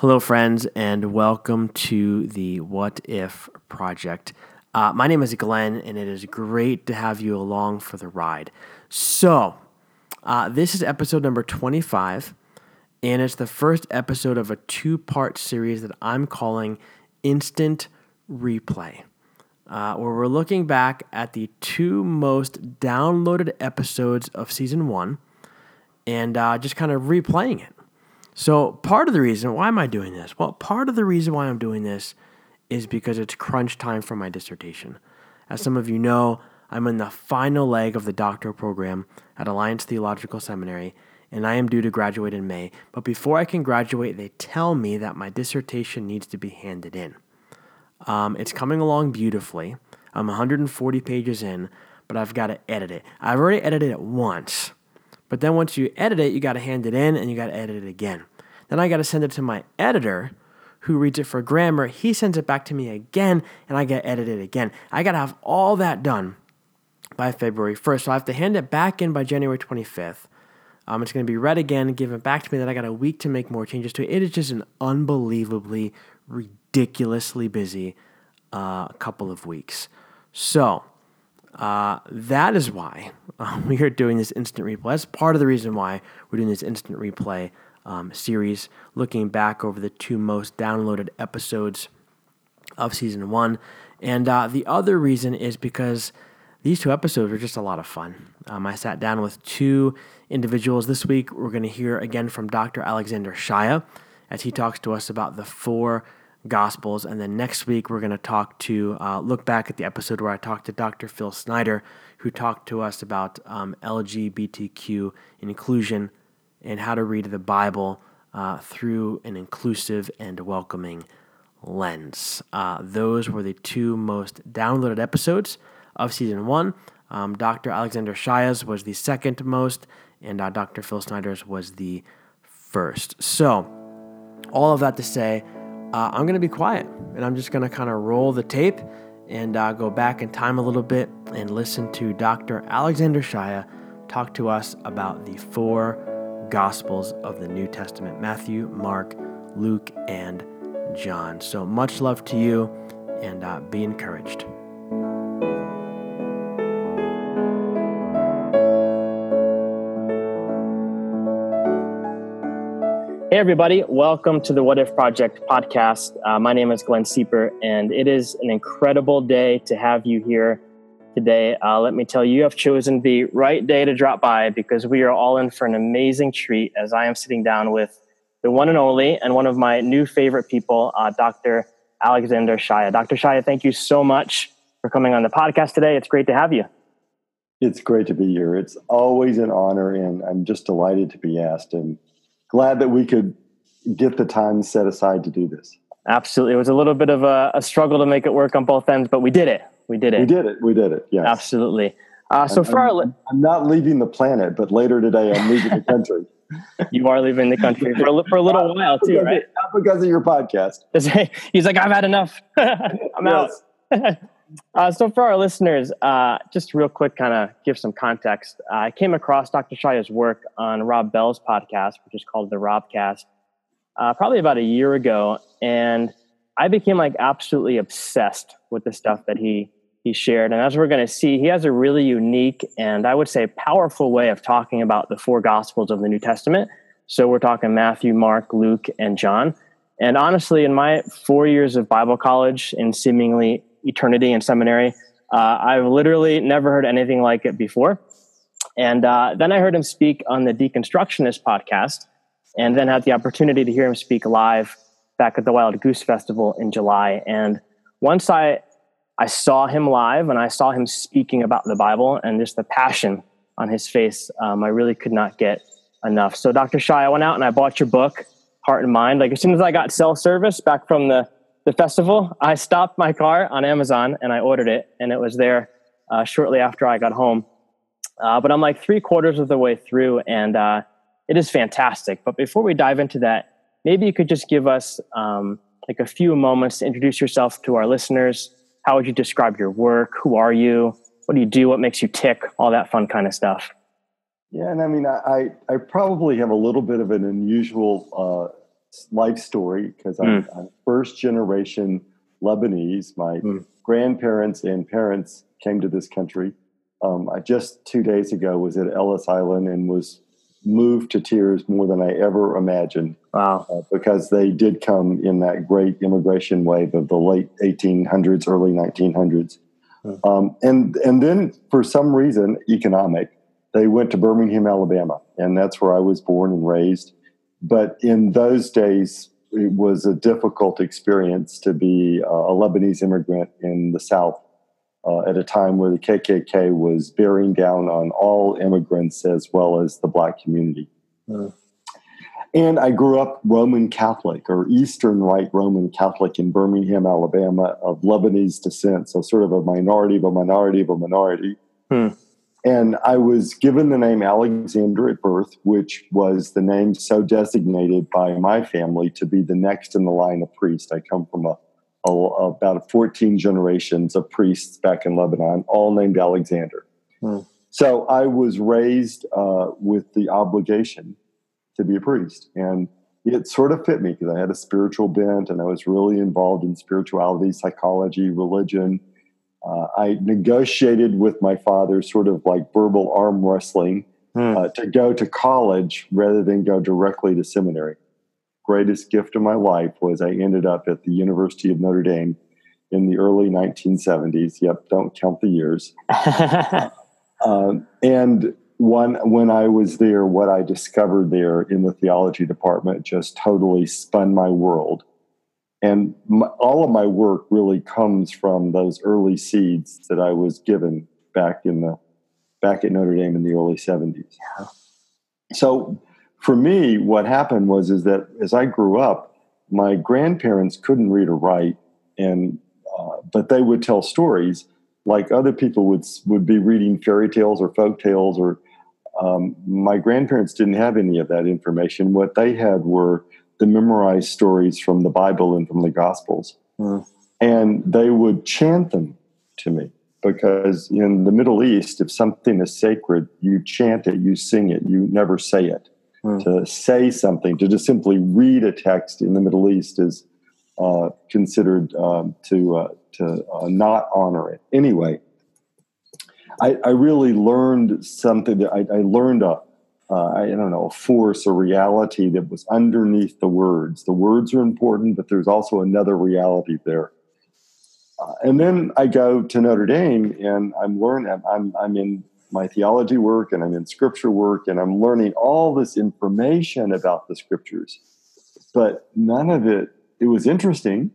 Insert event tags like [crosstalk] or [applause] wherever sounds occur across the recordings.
Hello, friends, and welcome to the What If Project. Uh, my name is Glenn, and it is great to have you along for the ride. So, uh, this is episode number 25, and it's the first episode of a two part series that I'm calling Instant Replay, uh, where we're looking back at the two most downloaded episodes of season one and uh, just kind of replaying it. So, part of the reason, why am I doing this? Well, part of the reason why I'm doing this is because it's crunch time for my dissertation. As some of you know, I'm in the final leg of the doctoral program at Alliance Theological Seminary, and I am due to graduate in May. But before I can graduate, they tell me that my dissertation needs to be handed in. Um, it's coming along beautifully. I'm 140 pages in, but I've got to edit it. I've already edited it once. But then once you edit it, you got to hand it in and you got to edit it again. Then I got to send it to my editor who reads it for grammar. He sends it back to me again and I get edited again. I got to have all that done by February 1st. So I have to hand it back in by January 25th. Um, it's going to be read again, given back to me. Then I got a week to make more changes to it. It is just an unbelievably, ridiculously busy uh, couple of weeks. So uh, that is why um, we are doing this instant replay. That's part of the reason why we're doing this instant replay um, series, looking back over the two most downloaded episodes of season one. And uh, the other reason is because these two episodes were just a lot of fun. Um, I sat down with two individuals this week. We're going to hear again from Dr. Alexander Shaia as he talks to us about the four Gospels. And then next week, we're going to talk to, uh, look back at the episode where I talked to Dr. Phil Snyder, who talked to us about um, LGBTQ inclusion and how to read the Bible uh, through an inclusive and welcoming lens. Uh, those were the two most downloaded episodes of season one. Um, Dr. Alexander Shaia's was the second most, and uh, Dr. Phil Snyder's was the first. So, all of that to say, uh, I'm going to be quiet and I'm just going to kind of roll the tape and uh, go back in time a little bit and listen to Dr. Alexander Shaia talk to us about the four Gospels of the New Testament Matthew, Mark, Luke, and John. So much love to you and uh, be encouraged. Hey, everybody. Welcome to the What If Project podcast. Uh, my name is Glenn Siepert, and it is an incredible day to have you here today. Uh, let me tell you, you have chosen the right day to drop by because we are all in for an amazing treat as I am sitting down with the one and only and one of my new favorite people, uh, Dr. Alexander Shaia. Dr. Shaia, thank you so much for coming on the podcast today. It's great to have you. It's great to be here. It's always an honor, and I'm just delighted to be asked. And glad that we could get the time set aside to do this. Absolutely. It was a little bit of a, a, struggle to make it work on both ends, but we did it. We did it. We did it. We did it. Yes. Absolutely. Uh, so I'm, for I'm, I'm not leaving the planet, but later today I'm leaving the country. [laughs] you are leaving the country for a, for a little not while too, right? Not because of your podcast. [laughs] He's like, I've had enough. [laughs] I'm out. Uh, so, for our listeners, uh, just real quick, kind of give some context. Uh, I came across Dr. Shaia's work on Rob Bell's podcast, which is called the Robcast, uh, probably about a year ago, and I became like absolutely obsessed with the stuff that he he shared. And as we're going to see, he has a really unique and I would say powerful way of talking about the four Gospels of the New Testament. So we're talking Matthew, Mark, Luke, and John. And honestly, in my four years of Bible college and seemingly eternity in seminary. Uh, I've literally never heard anything like it before. And uh, then I heard him speak on the Deconstructionist podcast, and then had the opportunity to hear him speak live back at the Wild Goose Festival in July. And once I I saw him live and I saw him speaking about the Bible and just the passion on his face, um, I really could not get enough. So, Dr. Shaia, I went out and I bought your book, Heart and Mind. Like as soon as I got cell service back from the the festival, I stopped my car on Amazon and I ordered it, and it was there uh, shortly after I got home. Uh, but I'm like three quarters of the way through, and uh, it is fantastic. But before we dive into that, maybe you could just give us um, like a few moments to introduce yourself to our listeners. How would you describe your work? Who are you? What do you do? What makes you tick? All that fun kind of stuff. Yeah, and I mean, I I probably have a little bit of an unusual uh, life story because I'm, Hmm. I'm first generation Lebanese. My Mm. grandparents and parents came to this country. Um, I just two days ago was at Ellis Island and was moved to tears more than I ever imagined Wow. uh, because they did come in that great immigration wave of the late 1800s, early 1900s. Hmm. Um, and, and then, for some reason, economic, they went to Birmingham, Alabama, and that's where I was born and raised. But in those days, it was a difficult experience to be uh, a Lebanese immigrant in the South uh, at a time where the KKK was bearing down on all immigrants as well as the black community. Hmm. And I grew up Roman Catholic or Eastern Rite Roman Catholic in Birmingham, Alabama, of Lebanese descent. So, sort of a minority of a minority of a minority. Hmm. And I was given the name Alexander at birth, which was the name so designated by my family to be the next in the line of priest. I come from a, a about 14 generations of priests back in Lebanon, all named Alexander. Hmm. So I was raised uh, with the obligation to be a priest. And it sort of fit me because I had a spiritual bent and I was really involved in spirituality, psychology, religion. Uh, I negotiated with my father, sort of like verbal arm wrestling, Hmm. uh, to go to college rather than go directly to seminary. Greatest gift of my life was I ended up at the University of Notre Dame in the early 1970s. Yep, don't count the years. [laughs] Um, and one, when I was there, what I discovered there in the theology department just totally spun my world. And my, all of my work really comes from those early seeds that I was given back in the back at Notre Dame in the early 70s. So for me, what happened was is that as I grew up, my grandparents couldn't read or write, and uh, but they would tell stories like other people would would be reading fairy tales or folk tales or um, my grandparents didn't have any of that information what they had were the memorized stories from the bible and from the gospels Hmm. and they would chant them to me because in the middle east if something is sacred you chant it you sing it you never say it Hmm. to say something to just simply read a text in the middle east is uh, considered um, to uh, to uh, not honor it. Anyway, I, I really learned something. That I, I learned a uh, I don't know a force, a reality that was underneath the words. The words are important, but there's also another reality there. Uh, and then I go to Notre Dame, and I'm learning. I'm I'm in my theology work, and I'm in scripture work, and I'm learning all this information about the scriptures. But none of it. It was interesting,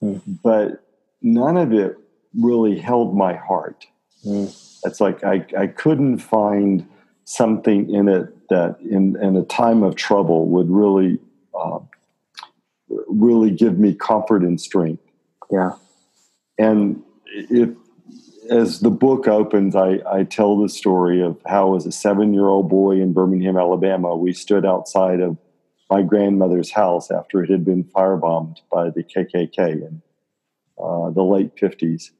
Hmm. but none of it really held my heart. Hmm. It's like I, I couldn't find something in it that in, in a time of trouble would really uh, really give me comfort and strength. Yeah. And if as the book opens, I, I tell the story of how as a seven year old boy in Birmingham, Alabama, we stood outside of my grandmother's house after it had been firebombed by the KKK in uh, the late 50s.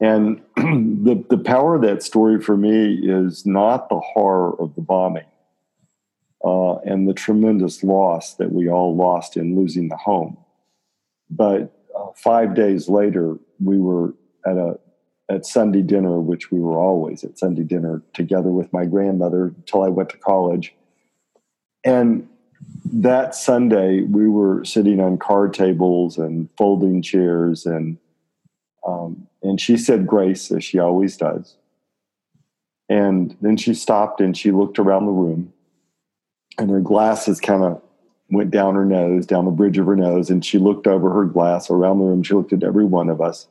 And [clears throat] the, the power of that story for me is not the horror of the bombing uh, and the tremendous loss that we all lost in losing the home. But uh, five days later, we were at a at Sunday dinner, which we were always at Sunday dinner together with my grandmother until I went to college. And that Sunday, we were sitting on card tables and folding chairs, and um, and she said grace as she always does. And then she stopped and she looked around the room, and her glasses kind of went down her nose, down the bridge of her nose, and she looked over her glass around the room. She looked at every one of us.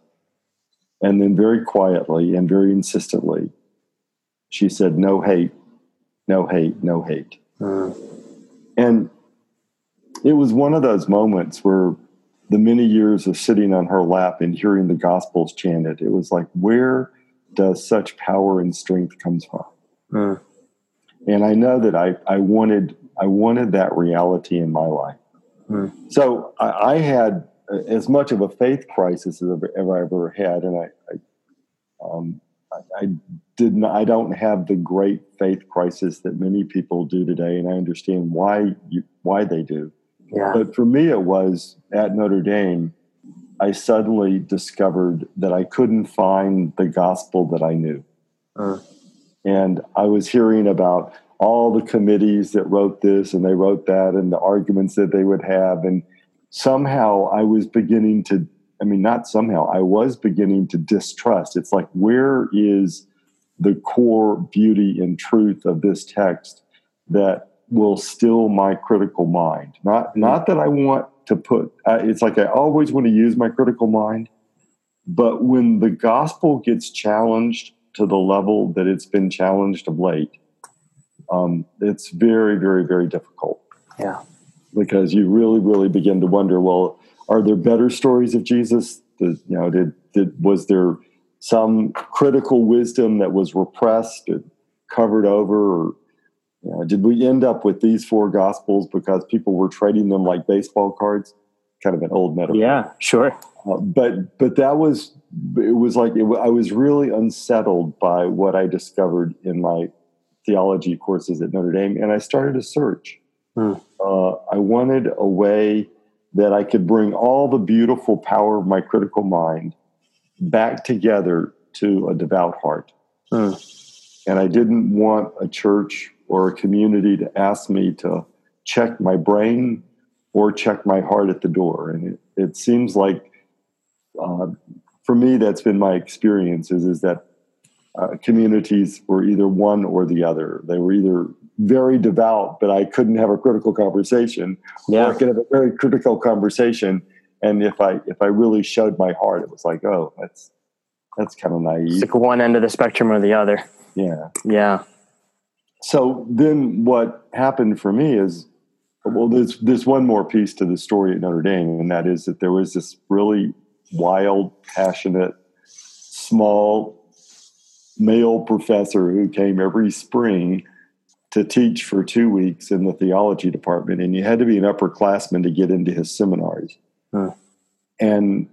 And then, very quietly and very insistently, she said, No hate, no hate, no hate. Hmm. And it was one of those moments where the many years of sitting on her lap and hearing the gospels chanted, it was like, where does such power and strength comes from? Hmm. And I know that I, I wanted I wanted that reality in my life. Hmm. So I, I had as much of a faith crisis as ever I've ever, ever had, and I, I, um, I, I did not. I don't have the great faith crisis that many people do today, and I understand why you, why they do. Yeah. But for me, it was at Notre Dame. I suddenly discovered that I couldn't find the gospel that I knew. Uh. And I was hearing about all the committees that wrote this and they wrote that and the arguments that they would have. And somehow I was beginning to, I mean, not somehow, I was beginning to distrust. It's like, where is the core beauty and truth of this text that will still my critical mind? Not, not that I want to put, uh, it's like I always want to use my critical mind. But when the gospel gets challenged to the level that it's been challenged of late, um, it's very, very, very difficult. Yeah. Because you really, really begin to wonder, well, are there better stories of Jesus? Did, you know, did, did was there some critical wisdom that was repressed or covered over, or you know, did we end up with these four gospels because people were trading them like baseball cards? Kind of an old metaphor. Yeah, sure. Uh, but but that was it was like it, I was really unsettled by what I discovered in my theology courses at Notre Dame, and I started a search. Hmm. Uh, I wanted a way that I could bring all the beautiful power of my critical mind back together to a devout heart. Hmm. And I didn't want a church or a community to ask me to check my brain or check my heart at the door. And it, it seems like, uh, for me, that's been my experience is, is that uh, communities were either one or the other. They were either very devout, but I couldn't have a critical conversation, Yeah. or I could have a very critical conversation. And if I if I really showed my heart, it was like, oh, that's that's kind of It's naive. like one end of the spectrum or the other. Yeah. Yeah. So then, what happened for me is, well, there's there's one more piece to the story at Notre Dame, and that is that there was this really wild, passionate, small male professor who came every spring to teach for two weeks in the theology department, and you had to be an upperclassman to get into his seminaries. Huh. And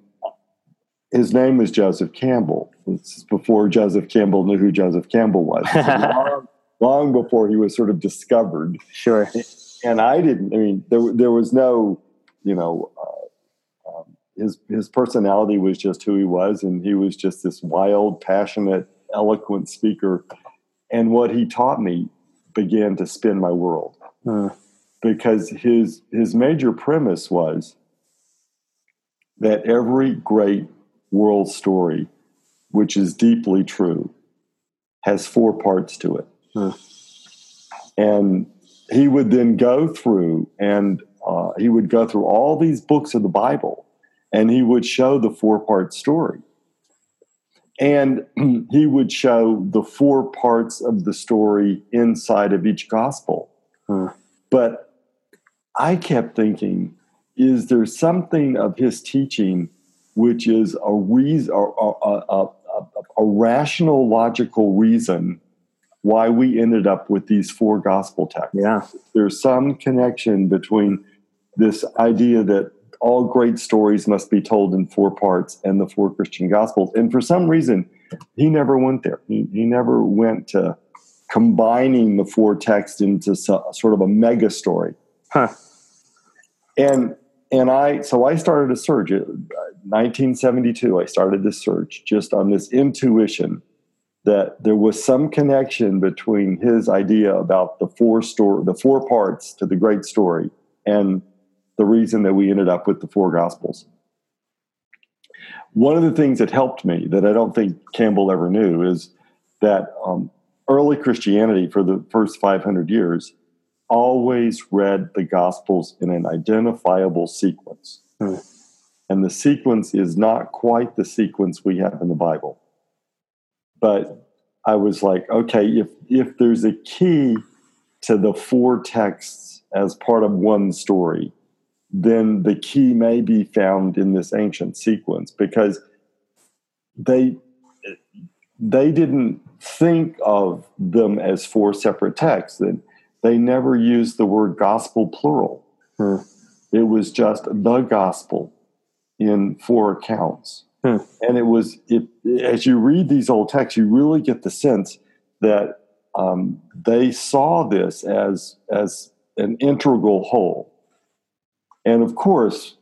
his name was Joseph Campbell. This is before Joseph Campbell knew who Joseph Campbell was. [laughs] long, before he was sort of discovered. Sure. And I didn't. I mean, there there was no, you know, uh, um, his his personality was just who he was, and he was just this wild, passionate, eloquent speaker. And what he taught me began to spin my world Hmm. because his his major premise was that every great world story, which is deeply true, has four parts to it. And he would then go through and uh, he would go through all these books of the Bible and he would show the four part story. And [clears throat] he would show the four parts of the story inside of each gospel. But I kept thinking, is there something of his teaching which is a reason, a, a, a, a rational, logical reason why we ended up with these four gospel texts? Yeah. There's some connection between this idea that all great stories must be told in four parts and the four Christian gospels. And for some reason, he never went there. He, he never went to combining the four texts into so, sort of a mega story. Huh. And and I so I started a search. Uh, 1972, I started this search just on this intuition that there was some connection between his idea about the four story, the four parts to the great story, and the reason that we ended up with the four gospels. One of the things that helped me that I don't think Campbell ever knew is that um, early Christianity for the first 500 years always read the gospels in an identifiable sequence. Hmm. And the sequence is not quite the sequence we have in the Bible. But I was like, okay, if if there's a key to the four texts as part of one story, then the key may be found in this ancient sequence because they they didn't think of them as four separate texts. That they never used the word gospel plural. Hmm. It was just the gospel in four accounts. Hmm. And it was it as you read these old texts, you really get the sense that um, they saw this as as an integral whole. And of course,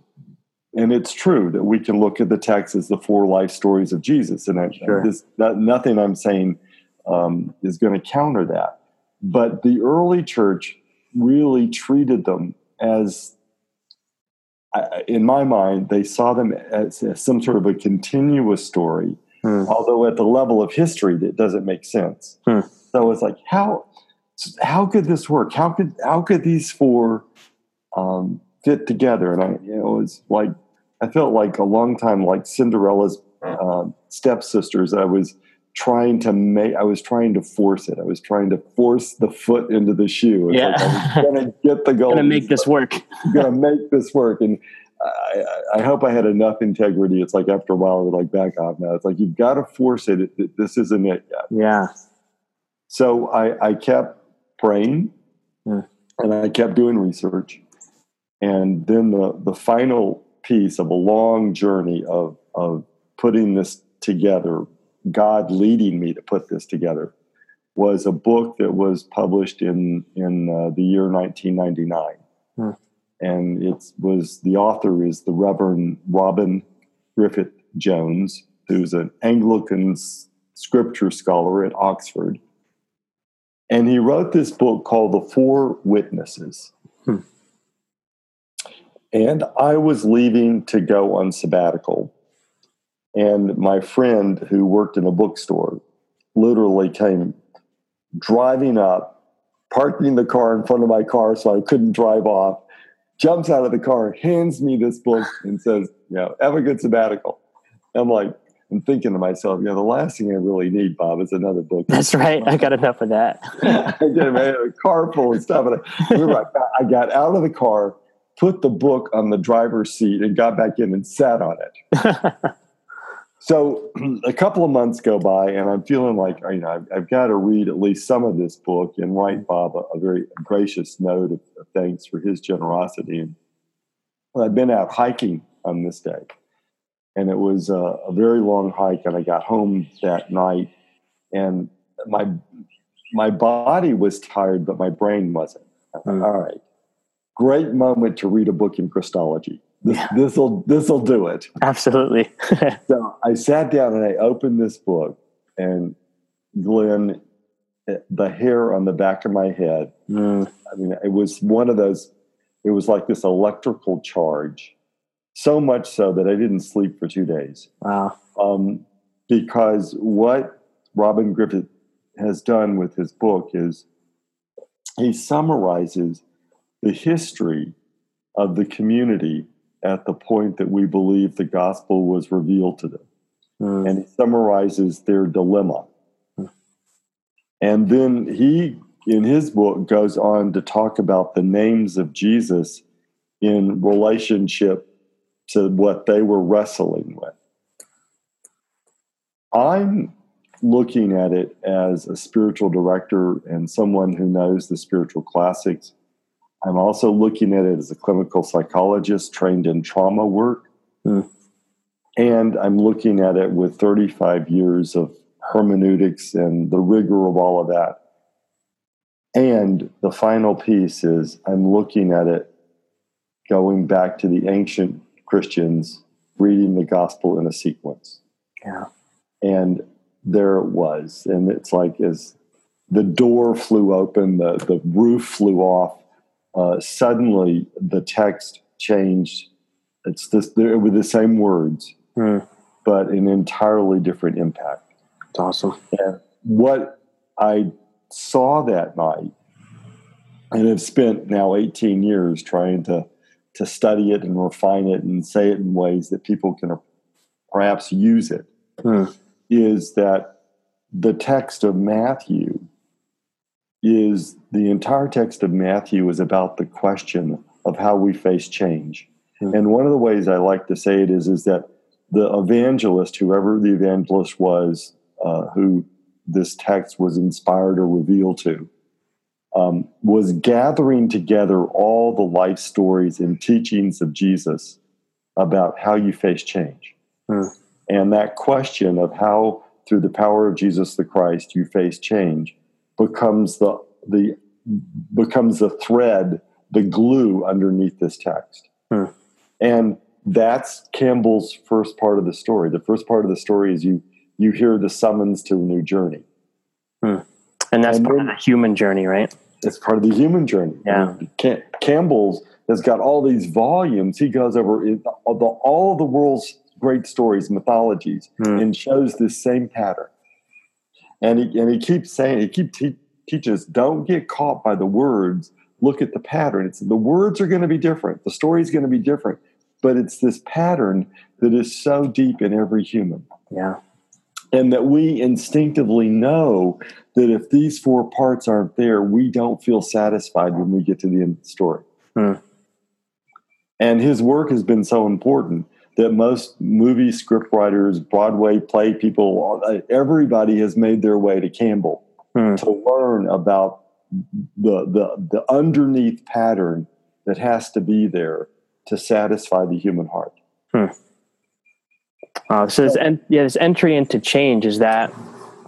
and it's true that we can look at the text as the four life stories of Jesus, and I, sure. this, that, nothing I'm saying um, is going to counter that. But the early church really treated them as, in my mind, they saw them as, as some sort of a continuous story, hmm. although at the level of history that doesn't make sense. Hmm. So it's like how how could this work? How could how could these four um, fit together? And I, you know, it was like I felt like a long time like Cinderella's uh, stepsisters. I was trying to make. I was trying to force it. I was trying to force the foot into the shoe. It's yeah, like I was going to get the [laughs] goal. to make this work. [laughs] to make this work, and I, I, hope I had enough integrity. It's like after a while, we're like back off now. It's like you've got to force it. it this isn't it yet. Yeah. So I, I kept praying mm. and I kept doing research. And then the, the final piece of a long journey of, of putting this together, God leading me to put this together, was a book that was published in, in uh, the year 1999. Mm. And it was the author is the Reverend Robin Griffith Jones, who's an Anglican scripture scholar at Oxford and he wrote this book called The Four Witnesses. Hmm. And I was leaving to go on sabbatical. And my friend who worked in a bookstore literally came driving up, parking the car in front of my car so I couldn't drive off, jumps out of the car, hands me this book, and says, You know, have a good sabbatical. I'm like, I'm thinking to myself, you know, the last thing I really need, Bob, is another book. That's right. I got enough of that. [laughs] I get a car full of stuff. And I, I got out of the car, put the book on the driver's seat, and got back in and sat on it. [laughs] so [clears throat] a couple of months go by, and I'm feeling like, you know, I've, I've got to read at least some of this book and write Bob a, a very gracious note of, of thanks for his generosity. And I've been out hiking on this day and it was a, a, very long hike and i got home that night and my my body was tired but my brain wasn't mm. all right great moment to read a book in christology this yeah. will this'll do it absolutely [laughs] so i sat down and i opened this book and glenn eh, the hair on the back of my head mm. i mean it was one of those it was like this electrical charge so much so that I didn't sleep for two days. Wow. Um, because what Robin Griffith has done with his book is he summarizes the history of the community at the point that we believe the gospel was revealed to them. Mm. And he summarizes their dilemma. Mm. And then he, in his book, goes on to talk about the names of Jesus in relationship to what they were wrestling with. I'm looking at it as a spiritual director and someone who knows the spiritual classics. I'm also looking at it as a clinical psychologist trained in trauma work. Mm. And I'm looking at it with 35 years of hermeneutics and the rigor of all of that. And the final piece is I'm looking at it going back to the ancient Christians reading the gospel in a sequence. Yeah. And there it was. And it's like as the door flew open, the, the roof flew off, uh, suddenly the text changed. It's this, it were the same words, mm. but an entirely different impact. It's awesome. And what I saw that night, and have spent now 18 years trying to to study it and refine it and say it in ways that people can perhaps use it hmm. is that the text of Matthew is the entire text of Matthew is about the question of how we face change. Hmm. And one of the ways I like to say it is, is that the evangelist, whoever the evangelist was, uh, who this text was inspired or revealed to, um, was gathering together all the life stories and teachings of Jesus about how you face change. Hmm. And that question of how, through the power of Jesus the Christ, you face change becomes the, the, becomes the thread, the glue underneath this text. Hmm. And that's Campbell's first part of the story. The first part of the story is you you hear the summons to a new journey. Hmm. And that's and part then, of the human journey, right? It's part of the human journey. Yeah. Cam- Campbell's has got all these volumes. He goes over all the, all the world's great stories, mythologies, hmm. and shows this same pattern. And he, and he keeps saying, he keeps te- teaches, don't get caught by the words. Look at the pattern. It's the words are going to be different. The story is going to be different, but it's this pattern that is so deep in every human. Yeah. And that we instinctively know that if these four parts aren't there, we don't feel satisfied when we get to the end of the story. Hmm. And his work has been so important that most movie scriptwriters, Broadway play people, everybody has made their way to Campbell hmm. to learn about the, the, the underneath pattern that has to be there to satisfy the human heart. Hmm. Uh, so this, en- yeah, this entry into change is that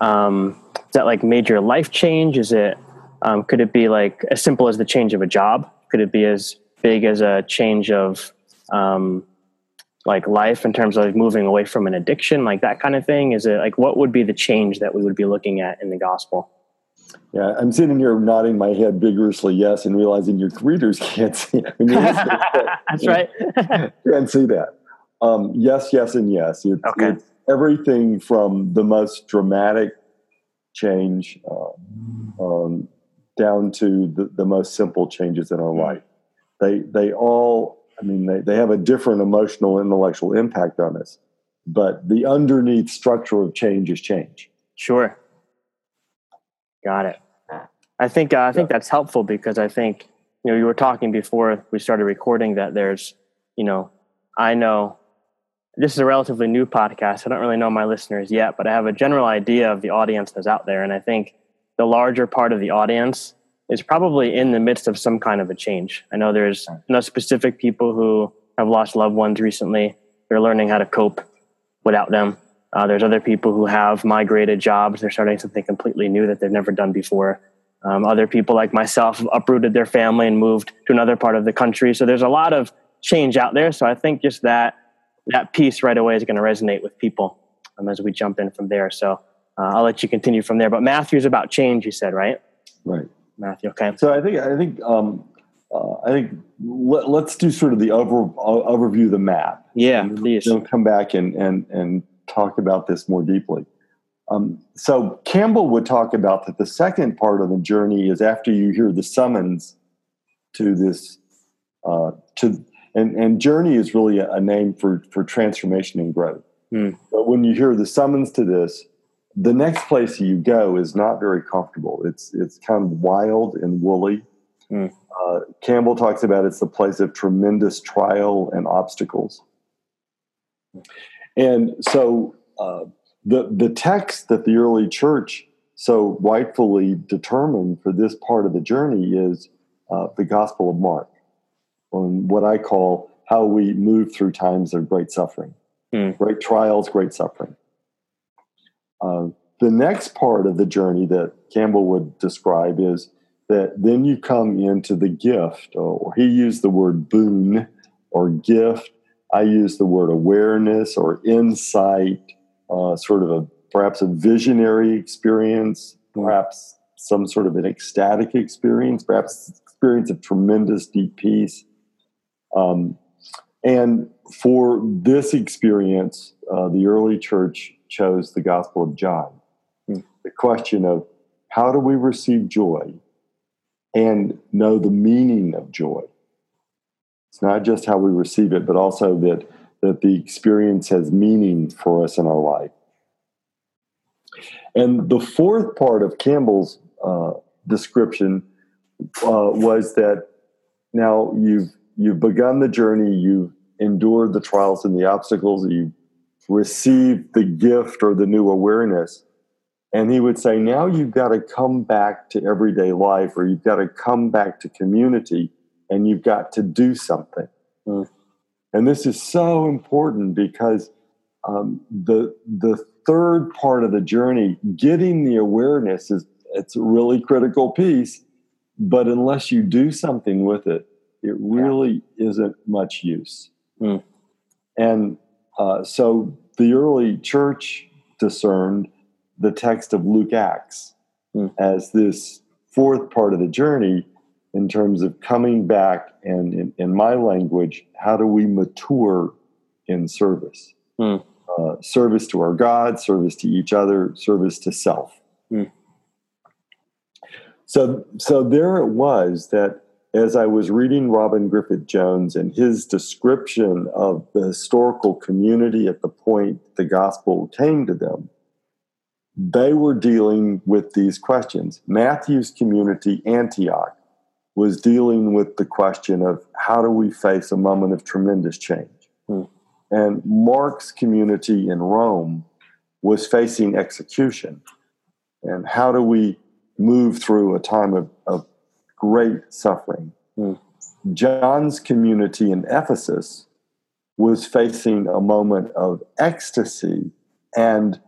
um, is that like major life change? Is it um, could it be like as simple as the change of a job? Could it be as big as a change of um, like life in terms of moving away from an addiction, like that kind of thing? Is it like what would be the change that we would be looking at in the gospel? Yeah, I'm sitting here nodding my head vigorously yes, and realizing your readers [laughs] can't see. [laughs] That's right. [laughs] can't see that. Um, yes, yes, and yes. It's, okay. it's everything from the most dramatic change uh, um, down to the, the most simple changes in our mm-hmm. life. They they all I mean, they, they have a different emotional, intellectual impact on us. But the underneath structure of change is change. Sure. Got it. I think uh, I think that's helpful because I think you know you were talking before we started recording that there's you know I know this is a relatively new podcast. I don't really know my listeners yet, but I have a general idea of the audience that's out there, and I think the larger part of the audience is probably in the midst of some kind of a change. I know there's no specific people who have lost loved ones recently. They're learning how to cope without them. Uh, there's other people who have migrated jobs. They're starting something completely new that they've never done before. Um, other people like myself uprooted their family and moved to another part of the country. So there's a lot of change out there. So I think just that that piece right away is going to resonate with people um, as we jump in from there. So uh, I'll let you continue from there. But Matthew's about change, you said, right? Right. Matthew. Okay. So I think I think um, uh, I think let, us do sort of the over uh, overview of the map. Yeah, and please. Then come back and and and talk about this more deeply. Um, so Campbell would talk about that the second part of the journey is after you hear the summons to this uh, to and, and journey is really a, a, name for for transformation and growth. Mm. But when you hear the summons to this, the next place you go is not very comfortable. It's it's kind of wild and woolly. Mm. Uh, Campbell talks about it's the place of tremendous trial and obstacles. And so uh, the the text that the early church so rightfully determined for this part of the journey is uh, the Gospel of Mark, on what I call how we move through times of great suffering, mm. great trials, great suffering. Uh, the next part of the journey that Campbell would describe is that then you come into the gift, or he used the word boon or gift. I use the word awareness or insight, uh, sort of a perhaps a visionary experience, perhaps some sort of an ecstatic experience, perhaps experience of tremendous deep peace. Um, and for this experience, uh, the early church chose the Gospel of John. Hmm. The question of how do we receive joy and know the meaning of joy? It's not just how we receive it, but also that, that the experience has meaning for us in our life. And the fourth part of Campbell's uh, description uh, was that now you've you've begun the journey, you've endured the trials and the obstacles, you've receive the gift or the new awareness. And he would say, now you've got to come back to everyday life or you've got to come back to community and you've got to do something. Mm. And this is so important because um, the, the third part of the journey, getting the awareness, is it's a really critical piece. But unless you do something with it, it really yeah. isn't much use. Mm. And uh, so the early church discerned the text of Luke Acts mm. as this fourth part of the journey in terms of coming back and, in, in my language, how do we mature in service? Mm. Uh, service to our God, service to each other, service to self. Mm. So, so there it was that as I was reading Robin Griffith Jones and his description of the historical community at the point the gospel came to them, they were dealing with these questions. Matthew's community, Antioch, was dealing with the question of how do we face a moment of tremendous change? Hmm. And Mark's community in Rome was facing execution. And how do we move through a time of, of great suffering. Mm. John's community in Ephesus was facing a moment of ecstasy, and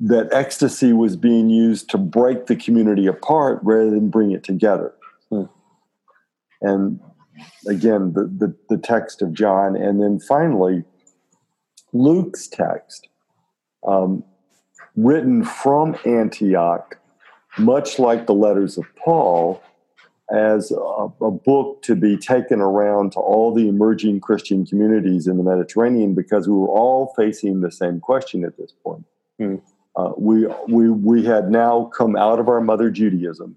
that ecstasy was being used to break the community apart rather than bring it together. Mm. And again, the, the, the, text of John, and then finally, Luke's text, um, written from Antioch, much like the letters of Paul, as a, a, book to be taken around to all the emerging Christian communities in the Mediterranean because we were all facing the same question at this point. Mm. Uh, we, we, we had now come out of our mother Judaism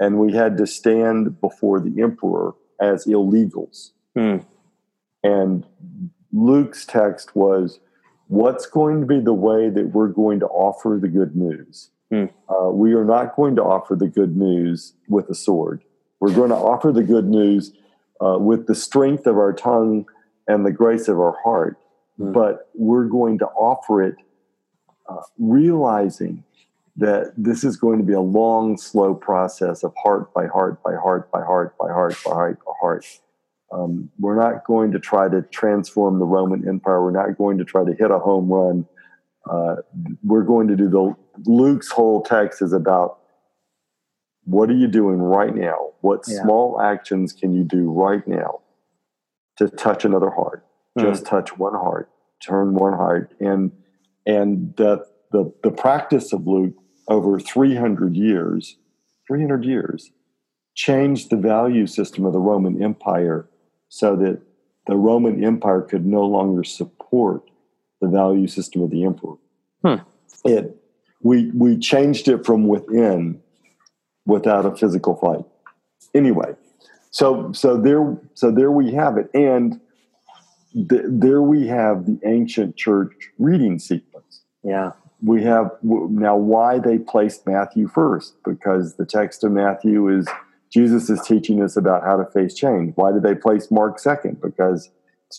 and we had to stand before the emperor as illegals. Mm. And Luke's text was what's going to be the way that we're going to offer the good news? Hmm. Uh, we are not going to offer the good news with a sword. We're going to offer the good news uh, with the strength of our tongue and the grace of our heart, hmm. but we're going to offer it uh, realizing that this is going to be a long, slow process of heart by heart by heart by heart by heart by heart by heart. Um, we're not going to try to transform the Roman Empire. We're not going to try to hit a home run. Uh, we're going to do the Luke's whole text is about what are you doing right now? What yeah. small actions can you do right now to touch another heart? Mm. Just touch one heart, turn one heart, and and the the the practice of Luke over 300 years, 300 years, changed the value system of the Roman Empire so that the Roman Empire could no longer support the value system of the emperor. Hmm. It we we changed it from within without a physical fight. Anyway, so so there so there we have it, and th- there we have the ancient church reading sequence. Yeah, we have now why they placed Matthew first because the text of Matthew is Jesus is teaching us about how to face change. Why did they place Mark second? Because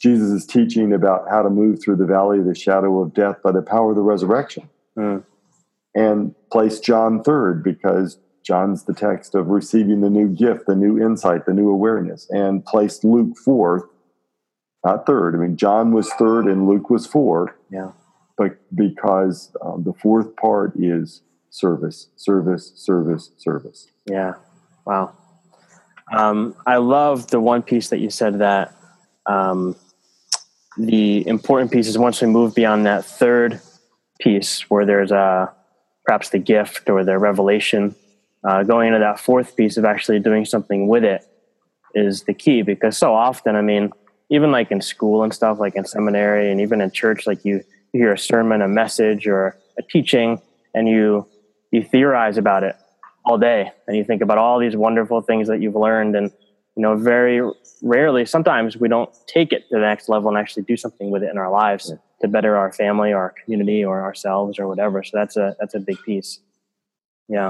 Jesus is teaching about how to move through the valley of the shadow of death by the power of the resurrection. Mm and place John third because John's the text of receiving the new gift, the new insight, the new awareness, and placed Luke fourth, not third. I mean, John was third and Luke was fourth. Yeah. But because um, the fourth part is service, service, service, service. Yeah. Wow. Um, I love the one piece that you said that um, the important piece is once we move beyond that third piece where there's a perhaps the gift or the revelation, uh, going into that fourth piece of actually doing something with it is the key because so often, I mean, even like in school and stuff, like in seminary and even in church, like you, you hear a sermon, a message, or a teaching, and you you theorize about it all day, and you think about all these wonderful things that you've learned, and you know, very rarely, sometimes we don't take it to the next level and actually do something with it in our lives. Yeah to better our family or our community or ourselves or whatever. So that's a that's a big piece. Yeah.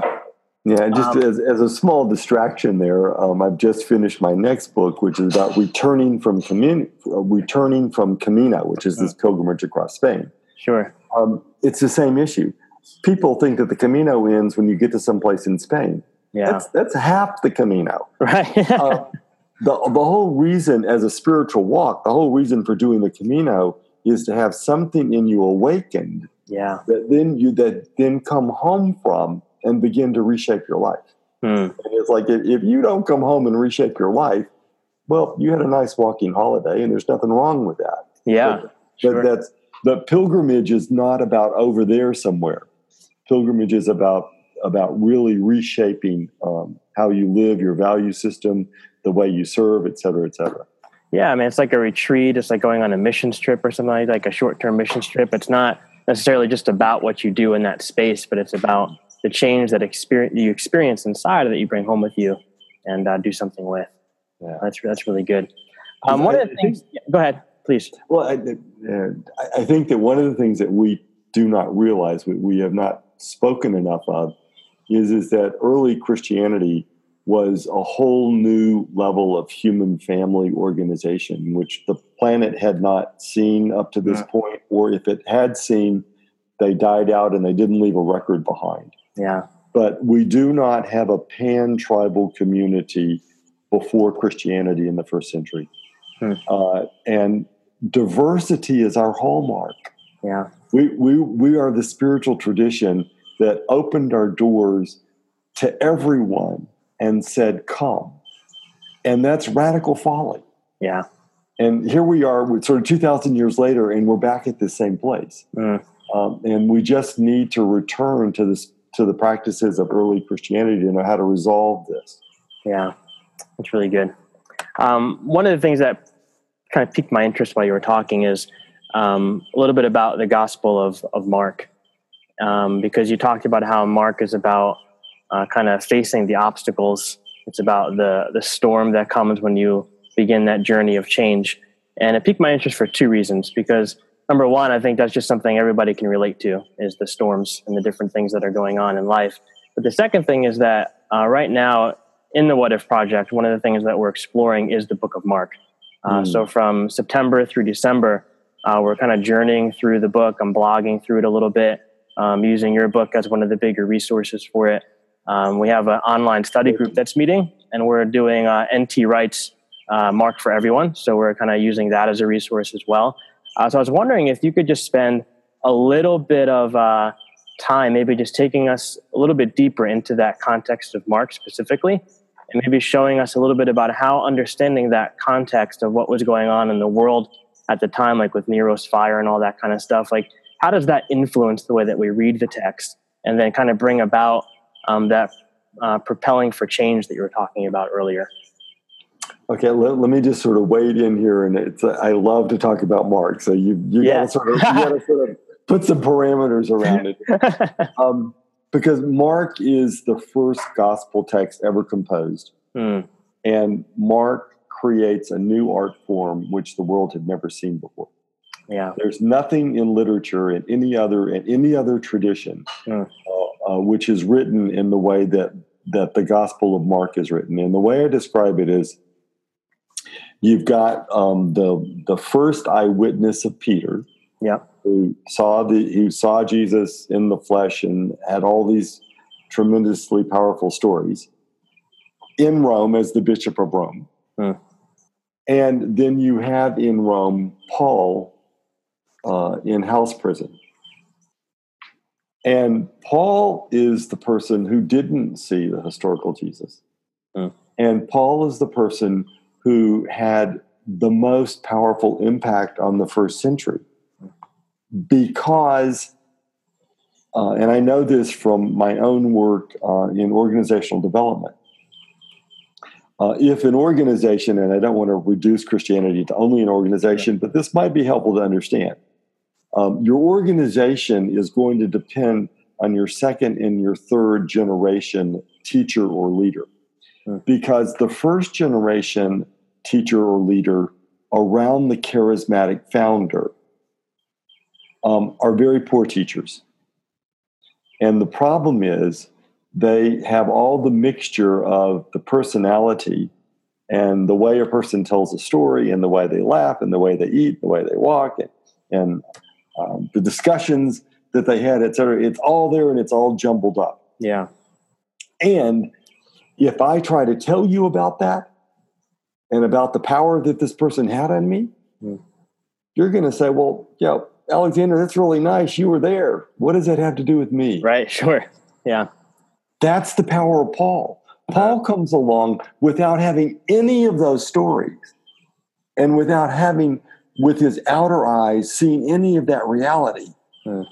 Yeah, just um, as, as a small distraction there, um, I've just finished my next book, which is about returning from Camino, returning from Camino, which is this pilgrimage across Spain. Sure. Um, it's the same issue. People think that the Camino ends when you get to someplace in Spain. Yeah. That's, that's half the Camino. [laughs] Right. uh, the, the whole reason, as a spiritual walk, the whole reason for doing the Camino is to have something in you awakened yeah that then you that then come home from and begin to reshape your life mm. and it's like if, if you don't come home and reshape your life well, you had a nice walking holiday, and there's nothing wrong with that. Yeah, but, sure. but that's the pilgrimage is not about over there somewhere. Pilgrimage is about about really reshaping um, how you live, your value system, the way you serve, et cetera, et cetera. Yeah, I mean, it's like a retreat. It's like going on a missions trip or something like, like a short term missions trip. It's not necessarily just about what you do in that space, but it's about the change that experience you experience inside that you bring home with you and uh, do something with. Yeah, that's that's really good. Um, one I, of the things. Think, go ahead, please. Well, I, I, think that one of the things that we do not realize, we, we have not spoken enough of, is is that early Christianity was a whole new level of human family organization, which the planet had not seen up to this yeah. point, or if it had seen, they died out and they didn't leave a record behind. Yeah. But we do not have a pan tribal community before Christianity in the first century. Hmm. Uh, and diversity is our hallmark. Yeah. We, we, we are the spiritual tradition that opened our doors to everyone and said, Come. And that's radical folly. Yeah. And here we are, sort of 2,000 years later, and we're back at the same place. Mm. Um, and we just need to return to this to the practices of early Christianity to know how to resolve this. Yeah, that's really good. Um, one of the things that kind of piqued my interest while you were talking is um, a little bit about the Gospel of of Mark, um, because you talked about how Mark is about uh, kind of facing the obstacles. It's about the the storm that comes when you begin that journey of change. And it piqued my interest for two reasons. Because number one, I think that's just something everybody can relate to is the storms and the different things that are going on in life. But the second thing is that uh, right now in the What If Project, one of the things that we're exploring is the Book of Mark. Uh, mm. So from September through December, uh, we're kind of journeying through the book. I'm blogging through it a little bit, um, using your book as one of the bigger resources for it. Um, we have an online study group that's meeting, and we're doing uh, NT Wright's uh, Mark for Everyone. So we're kind of using that as a resource as well. Uh, so I was wondering if you could just spend a little bit of uh, time, maybe just taking us a little bit deeper into that context of Mark specifically, and maybe showing us a little bit about how understanding that context of what was going on in the world at the time, like with Nero's fire and all that kind of stuff, like how does that influence the way that we read the text and then kind of bring about um, that uh, propelling for change that you were talking about earlier. Okay, let, let me just sort of wade in here, and it's I love to talk about Mark, so you you yeah. got to sort of you to sort of [laughs] put some parameters around it, [laughs] um, because Mark is the first gospel text ever composed, mm. and Mark creates a new art form which the world had never seen before. Yeah, there's nothing in literature in any other in any other tradition mm uh, which is written in the way that that the Gospel of Mark is written. And the way I describe it is, you've got um, the the first eyewitness of Peter, yeah, who saw the who saw Jesus in the flesh and had all these tremendously powerful stories in Rome as the Bishop of Rome. Hmm. And then you have in Rome Paul uh, in house prison. And Paul is the person who didn't see the historical Jesus. Mm. And Paul is the person who had the most powerful impact on the first century because, uh, and I know this from my own work uh, in organizational development. Uh, if an organization, and I don't want to reduce Christianity to only an organization, yeah. but this might be helpful to understand um, your organization is going to depend on your second and your third generation teacher or leader. Hmm. Because the first generation teacher or leader around the charismatic founder um, are very poor teachers. And the problem is they have all the mixture of the personality and the way a person tells a story and the way they laugh and the way they eat, the way they walk, and, and um, the discussions that they had, et cetera. It's all there and it's all jumbled up. Yeah. And if I try to tell you about that and about the power that this person had on me, mm. you're going to say, well, yeah, Alexander, that's really nice. You were there. What does that have to do with me? Right. [laughs] Sure. Yeah. That's the power of Paul. Paul comes along without having any of those stories and without having, with his outer eyes, seen any of that reality. Hmm.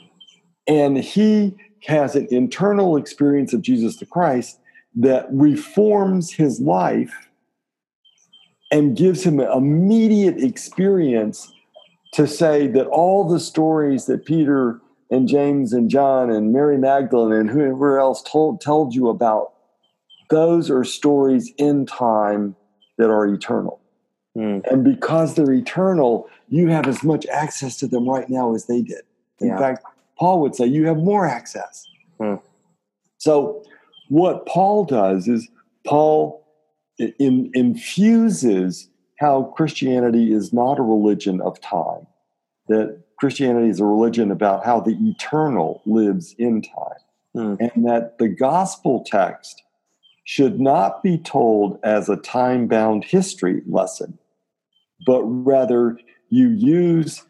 And he has an internal experience of Jesus the Christ that reforms his life and gives him an immediate experience to say that all the stories that Peter and James and John and Mary Magdalene and whoever else told told you about, those are stories in time that are eternal. Mm. And because they're eternal, you have as much access to them right now as they did. In Yeah. fact, Paul would say you have more access. Hmm. So, what Paul does is Paul in, infuses how Christianity is not a religion of time, that Christianity is a religion about how the eternal lives in time, Hmm. and that the gospel text should not be told as a time bound history lesson, but rather you use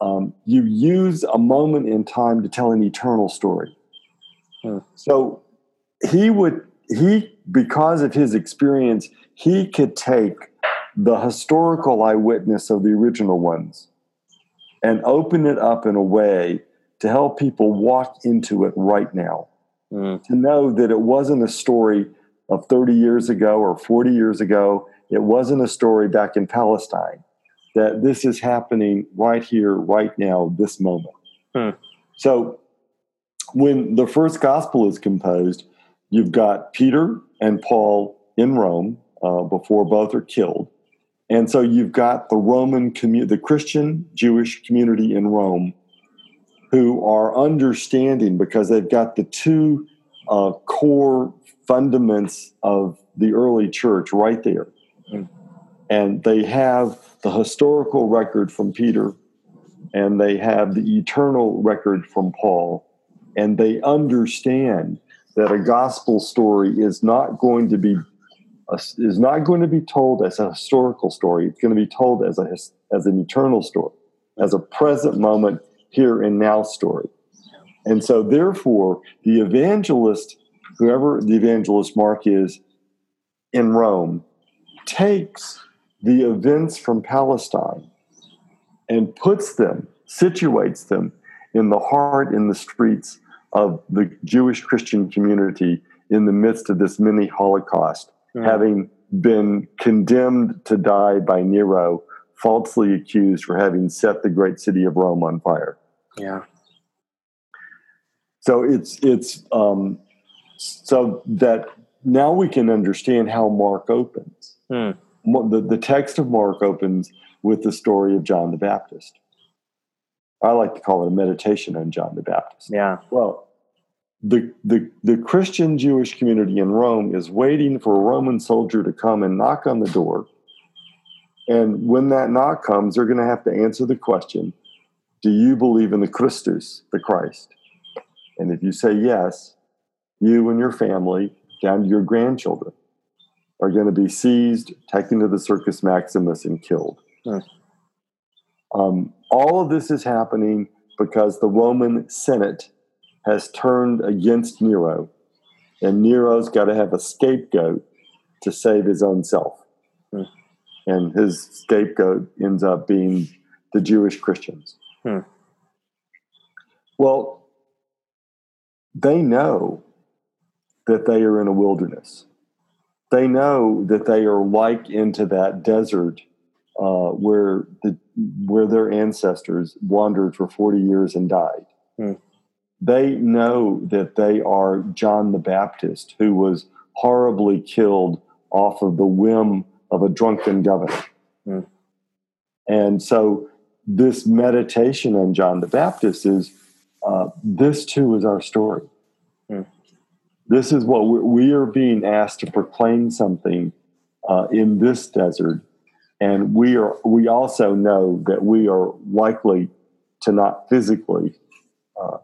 um, you use a moment in time to tell an eternal story. So he would he because of his experience he could take the historical eyewitness of the original ones and open it up in a way to help people walk into it right now Mm. to know that it wasn't a story of 30 years ago or 40 years ago. It wasn't a story back in Palestine. That this is happening right here, right now, this moment. Hmm. So when the first gospel is composed, you've got Peter and Paul in Rome uh, before both are killed. And so you've got the Roman community, the Christian Jewish community in Rome who are understanding because they've got the two uh, core fundaments of the early church right there. And they have the historical record from Peter, and they have the eternal record from Paul, and they understand that a gospel story is not going to be is not going to be told as a historical story. It's going to be told as a as an eternal story, as a present moment here and now story. And so, therefore, the evangelist, whoever the evangelist Mark is in Rome, takes the events from Palestine and puts them, situates them in the heart, in the streets of the Jewish Christian community in the midst of this mini Holocaust, Mm. having been condemned to die by Nero, falsely accused for having set the great city of Rome on fire. Yeah. So it's it's um, so that now we can understand how Mark opens. Hmm. The, the text of Mark opens with the story of John the Baptist. I like to call it a meditation on John the Baptist. Yeah. Well, the, the, the Christian Jewish community in Rome is waiting for a Roman soldier to come and knock on the door. And when that knock comes, they're going to have to answer the question Do you believe in the Christus, the Christ? And if you say yes, you and your family, down to your grandchildren, are going to be seized, taken to the Circus Maximus, and killed. Hmm. Um, all of this is happening because the Roman Senate has turned against Nero, and Nero's got to have a scapegoat to save his own self. Hmm. And his scapegoat ends up being the Jewish Christians. Hmm. Well, they know that they are in a wilderness. They know that they are like into that desert uh, where the where their ancestors wandered for forty years and died. Hmm. They know that they are John the Baptist, who was horribly killed off of the whim of a drunken governor. Hmm. And so, this meditation on John the Baptist is uh, this too is our story. This is what we, we are being asked to proclaim something uh, in this desert, and we are. We also know that we are likely to not physically uh,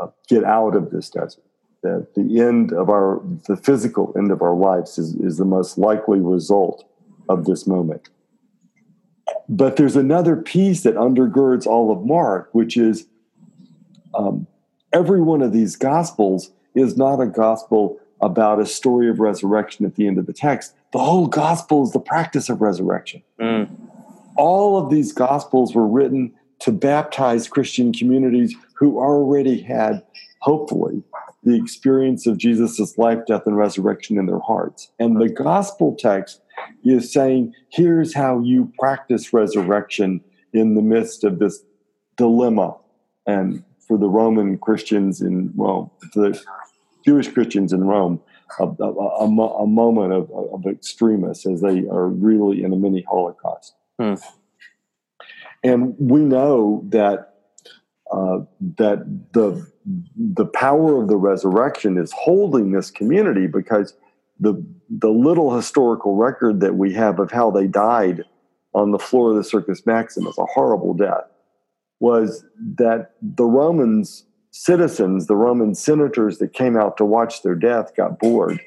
uh, get out of this desert. That the end of our, the physical end of our lives, is, is the most likely result of this moment. But there's another piece that undergirds all of Mark, which is um, every one of these gospels is not a gospel about a story of resurrection at the end of the text. The whole gospel is the practice of resurrection. Mm. All of these gospels were written to baptize Christian communities who already had, hopefully, the experience of Jesus' life, death, and resurrection in their hearts. And the gospel text is saying, here's how you practice resurrection in the midst of this dilemma. And for the Roman Christians in Rome, the Jewish Christians in Rome, a, a, a, a moment of, of extremists as they are really in a mini Holocaust. Hmm. And we know that uh, that the the power of the resurrection is holding this community because the the little historical record that we have of how they died on the floor of the Circus Maximus, a horrible death, was that the Romans citizens, the Roman senators that came out to watch their death, got bored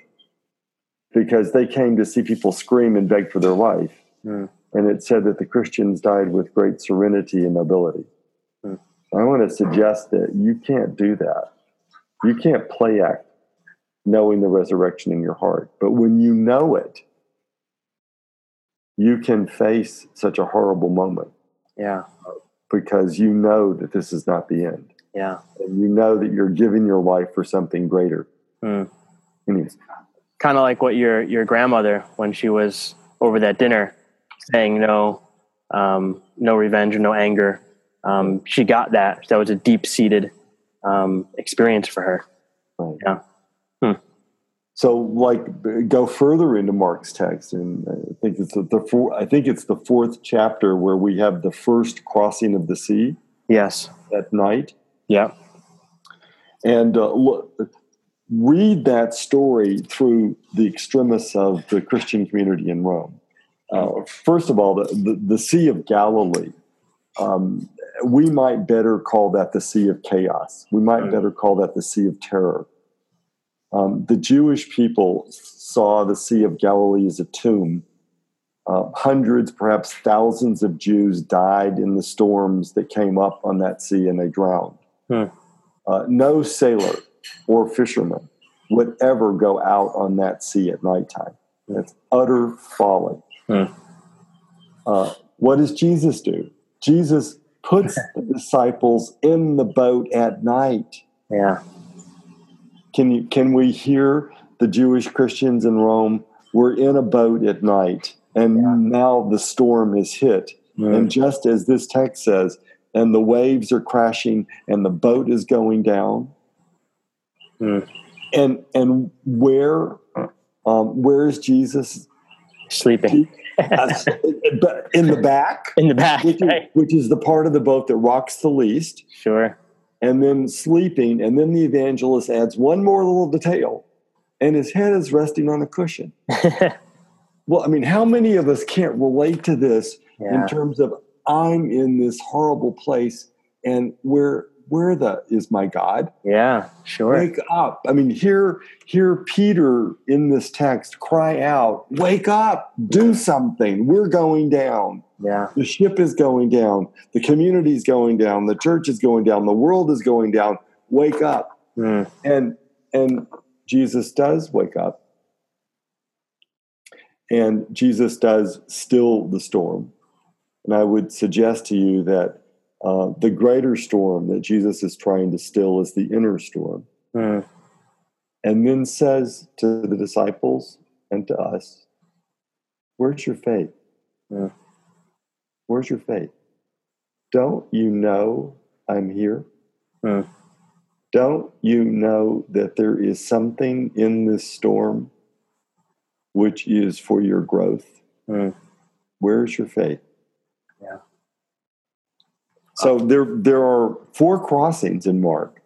because they came to see people scream and beg for their life. Mm. And it said that the Christians died with great serenity and nobility. Mm. I want to suggest that you can't do that. You can't play act knowing the resurrection in your heart. But when you know it, you can face such a horrible moment Yeah. Because you know that this is not the end. Yeah. And you know that you're giving your life for something greater. Mm. Anyways, Kind of like what your your grandmother when she was over that dinner saying no, um, no revenge or no anger. Um, she got that. That was a deep seated um, experience for her. right. Yeah. So, like, go further into Mark's text, and I think it's the, the four, I think it's the fourth chapter where we have the first crossing of the sea Yes. at night. Yeah. and uh, look, read that story through the extremists of the Christian community in Rome. Uh, first of all, the, the, the Sea of Galilee, um, we might better call that the Sea of Chaos. We might Mm. better call that the Sea of Terror. Um, the Jewish people saw the Sea of Galilee as a tomb. Uh, hundreds, perhaps thousands of Jews died in the storms that came up on that sea and they drowned. Hmm. Uh, no sailor or fisherman would ever go out on that sea at nighttime. That's utter folly. Hmm. Uh, what does Jesus do? Jesus puts [laughs] the disciples in the boat at night. Yeah. Can you can we hear the Jewish Christians in Rome? We're in a boat at night, and now the storm is hit. Mm. And just as this text says, and the waves are crashing, and the boat is going down, Mm. and and where um, where is Jesus? Sleeping [laughs] But in the back, in the back. which is, Right? which is the part of the boat that rocks the least. Sure. And then sleeping. And then the evangelist adds one more little detail, and his head is resting on a cushion. [laughs] Well, I mean, how many of us can't relate to this Yeah. in terms of I'm in this horrible place, and where where the is my God? Yeah. Sure. Wake up! I mean, hear hear Peter in this text cry out, "Wake up! Do something! We're going down." Yeah. The ship is going down. The community is going down. The church is going down. The world is going down. Wake up. Mm. And and Jesus does wake up. And Jesus does still the storm. And I would suggest to you that uh, the greater storm that Jesus is trying to still is the inner storm. Mm. And then says to the disciples and to us, Where's your faith? Mm. Where's your faith? Don't you know I'm here? Mm. Don't you know that there is something in this storm which is for your growth? Mm. Where's your faith? Yeah. So there, there are four crossings in Mark,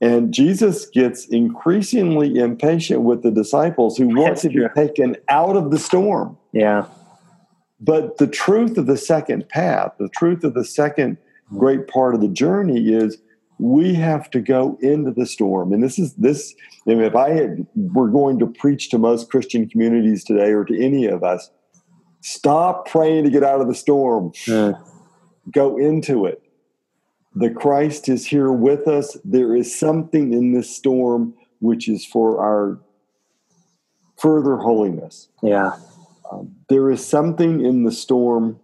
and Jesus gets increasingly impatient with the disciples who want That's to be true. taken out of the storm. Yeah. But the truth of the second path, the truth of the second great part of the journey is we have to go into the storm. And this is this, I mean, if I had, were going to preach to most Christian communities today or to any of us, stop praying to get out of the storm, Mm. go into it. The Christ is here with us. There is something in this storm which is for our further holiness. Yeah. Um, there is something in the storm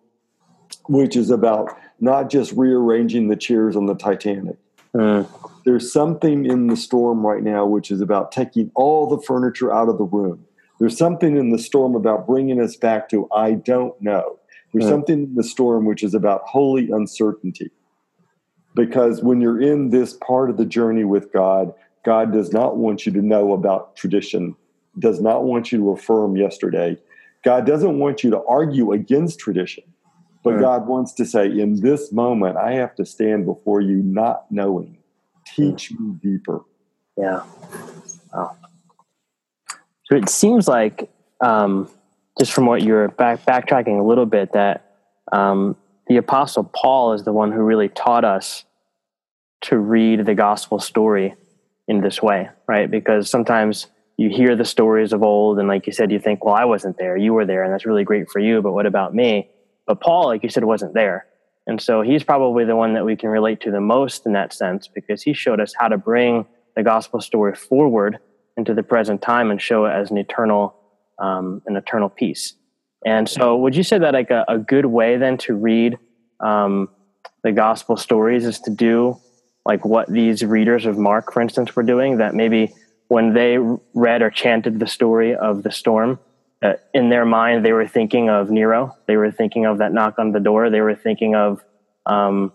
which is about not just rearranging the chairs on the Titanic. Mm. There's something in the storm right now which is about taking all the furniture out of the room. There's something in the storm about bringing us back to I don't know. There's Mm. something in the storm which is about holy uncertainty. Because when you're in this part of the journey with God, God does not want you to know about tradition, does not want you to affirm yesterday. God doesn't want you to argue against tradition. But Mm. God wants to say, in this moment, I have to stand before you not knowing. Teach me deeper. Yeah. Wow. So it seems like, um, just from what you're back, backtracking a little bit, that um, the Apostle Paul is the one who really taught us to read the gospel story in this way, right? Because sometimes you hear the stories of old, and like you said, you think, well, I wasn't there, you were there, and that's really great for you, but what about me? But Paul, like you said, wasn't there. And so he's probably the one that we can relate to the most in that sense because he showed us how to bring the gospel story forward into the present time and show it as an eternal, um, an eternal piece. And so, would you say that like a, a good way then to read um, the gospel stories is to do like what these readers of Mark, for instance, were doing? That maybe when they read or chanted the story of the storm, uh, in their mind they were thinking of Nero, they were thinking of that knock on the door, they were thinking of, um,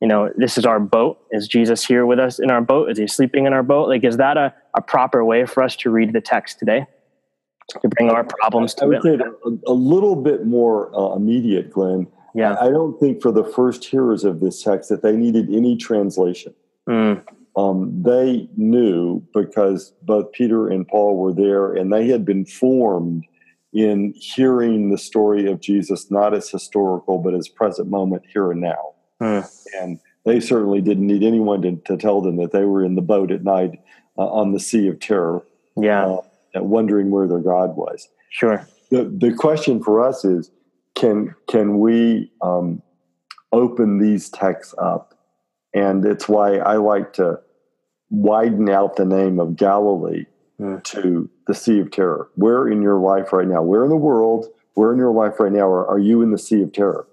you know, this is our boat. Is Jesus here with us in our boat? Is he sleeping in our boat? Like, is that a, a proper way for us to read the text today? To bring our problems I to would it? say a, a little bit more uh, immediate, Glenn. Yeah. I don't think for the first hearers of this text that they needed any translation. Mm, Um, they knew because both Peter and Paul were there and they had been formed in hearing the story of Jesus, not as historical, but as present moment here and now. mm, And they certainly didn't need anyone to, to tell them that they were in the boat at night uh, on the Sea of Terror, yeah. uh, wondering where their God was. Sure. The, the question for us is can, can we um, open these texts up? And it's why I like to widen out the name of Galilee Mm. to the Sea of Terror. Where in your life right now, where in the world, where in your life right now are, are you in the Sea of Terror?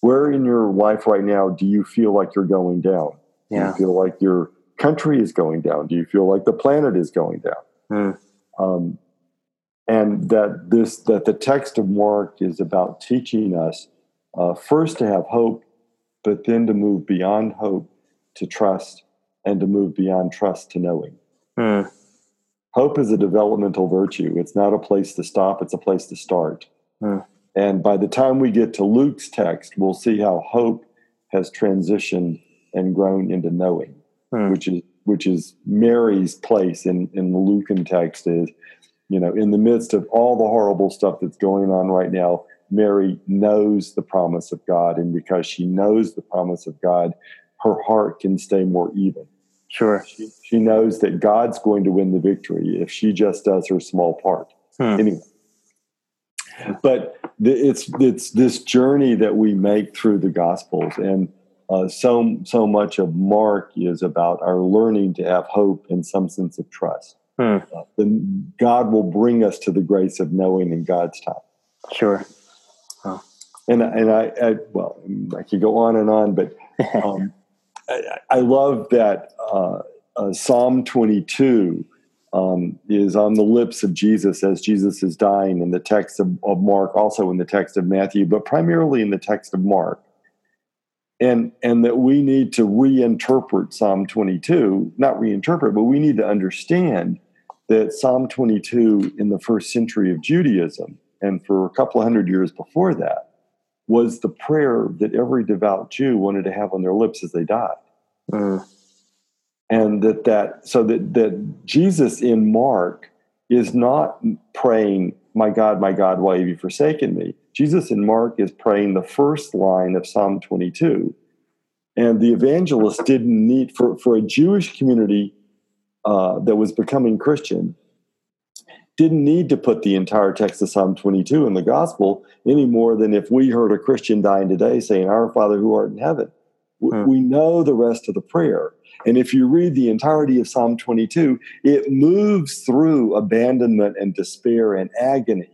Where in your life right now do you feel like you're going down? Do Yeah. you feel like your country is going down? Do you feel like the planet is going down? Mm, Um, and that this that the text of Mark is about teaching us uh, first to have hope, but then to move beyond hope to trust, and to move beyond trust to knowing. mm, Hope is a developmental virtue. It's not a place to stop, it's a place to start. Hmm. And by the time we get to Luke's text, we'll see how hope has transitioned and grown into knowing, Hmm. which is which is Mary's place in, in the Lucan text is, you know, in the midst of all the horrible stuff that's going on right now, Mary knows the promise of God. And because she knows the promise of God, her heart can stay more even. sure. She, she knows that God's going to win the victory if she just does her small part. Hmm. Anyway, but the, it's it's this journey that we make through the Gospels, and uh, so so much of Mark is about our learning to have hope and some sense of trust. Hmm. Uh, then God will bring us to the grace of knowing in God's time. Sure. And and I, I well, I could go on and on, but [laughs] um, I, I love that uh, uh, Psalm 22 um, is on the lips of Jesus as Jesus is dying in the text of, of Mark, also in the text of Matthew, but primarily in the text of Mark. And, and that we need to reinterpret Psalm 22, not reinterpret, but we need to understand that Psalm 22 in the first century of Judaism, and for a couple of hundred years before that, was the prayer that every devout Jew wanted to have on their lips as they died. Mm, And that that so that that Jesus in Mark is not praying, "My God, my God, why have you forsaken me?" Jesus in Mark is praying the first line of Psalm 22, and the evangelist didn't need for for a Jewish community uh, that was becoming Christian didn't need to put the entire text of Psalm 22 in the gospel any more than if we heard a Christian dying today saying, Our Father who art in heaven. W- We know the rest of the prayer. And if you read the entirety of Psalm 22, it moves through abandonment and despair and agony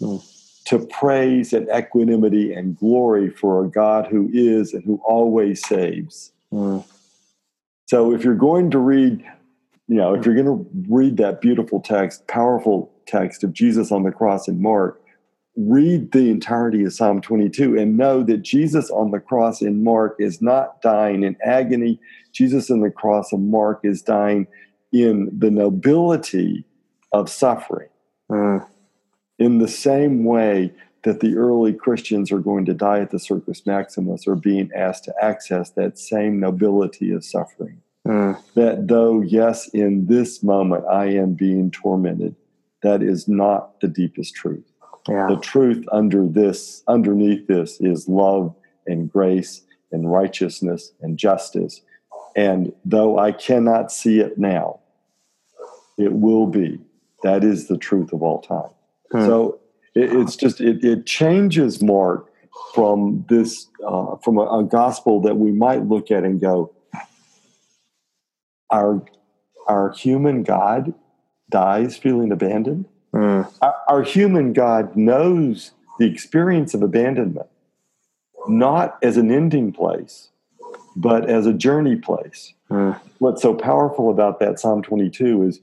Mm. to praise and equanimity and glory for a God who is and who always saves. Mm. So if you're going to read, you know, if you're going to read that beautiful text, powerful text of Jesus on the cross in Mark, read the entirety of Psalm 22 and know that Jesus on the cross in Mark is not dying in agony. Jesus on the cross of Mark is dying in the nobility of suffering Mm. in the same way that the early Christians are going to die at the Circus Maximus are being asked to access that same nobility of suffering. Mm. That though, yes, in this moment I am being tormented, that is not the deepest truth. Yeah. The truth under this, underneath this, is love and grace and righteousness and justice. And though I cannot see it now, it will be. That is the truth of all time. Hmm. So it, it's just it, it changes Mark from this uh, from a, a gospel that we might look at and go, our our human God dies feeling abandoned. Mm. Our, our human God knows the experience of abandonment, not as an ending place, but as a journey place. Mm. What's so powerful about that Psalm 22 is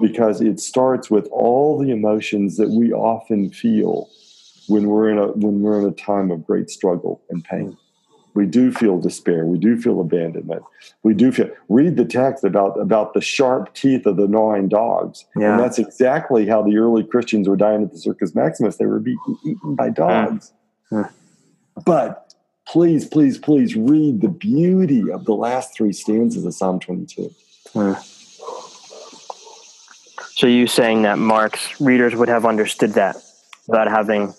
because it starts with all the emotions that we often feel when we're in a when we're in a time of great struggle and pain. We do feel despair. We do feel abandonment. We do feel. Read the text about about the sharp teeth of the gnawing dogs, Yeah. and that's exactly how the early Christians were dying at the Circus Maximus. They were being eaten by dogs. Mm. But please, please, please read the beauty of the last three stanzas of Psalm 22. So you saying that Mark's readers would have understood that without having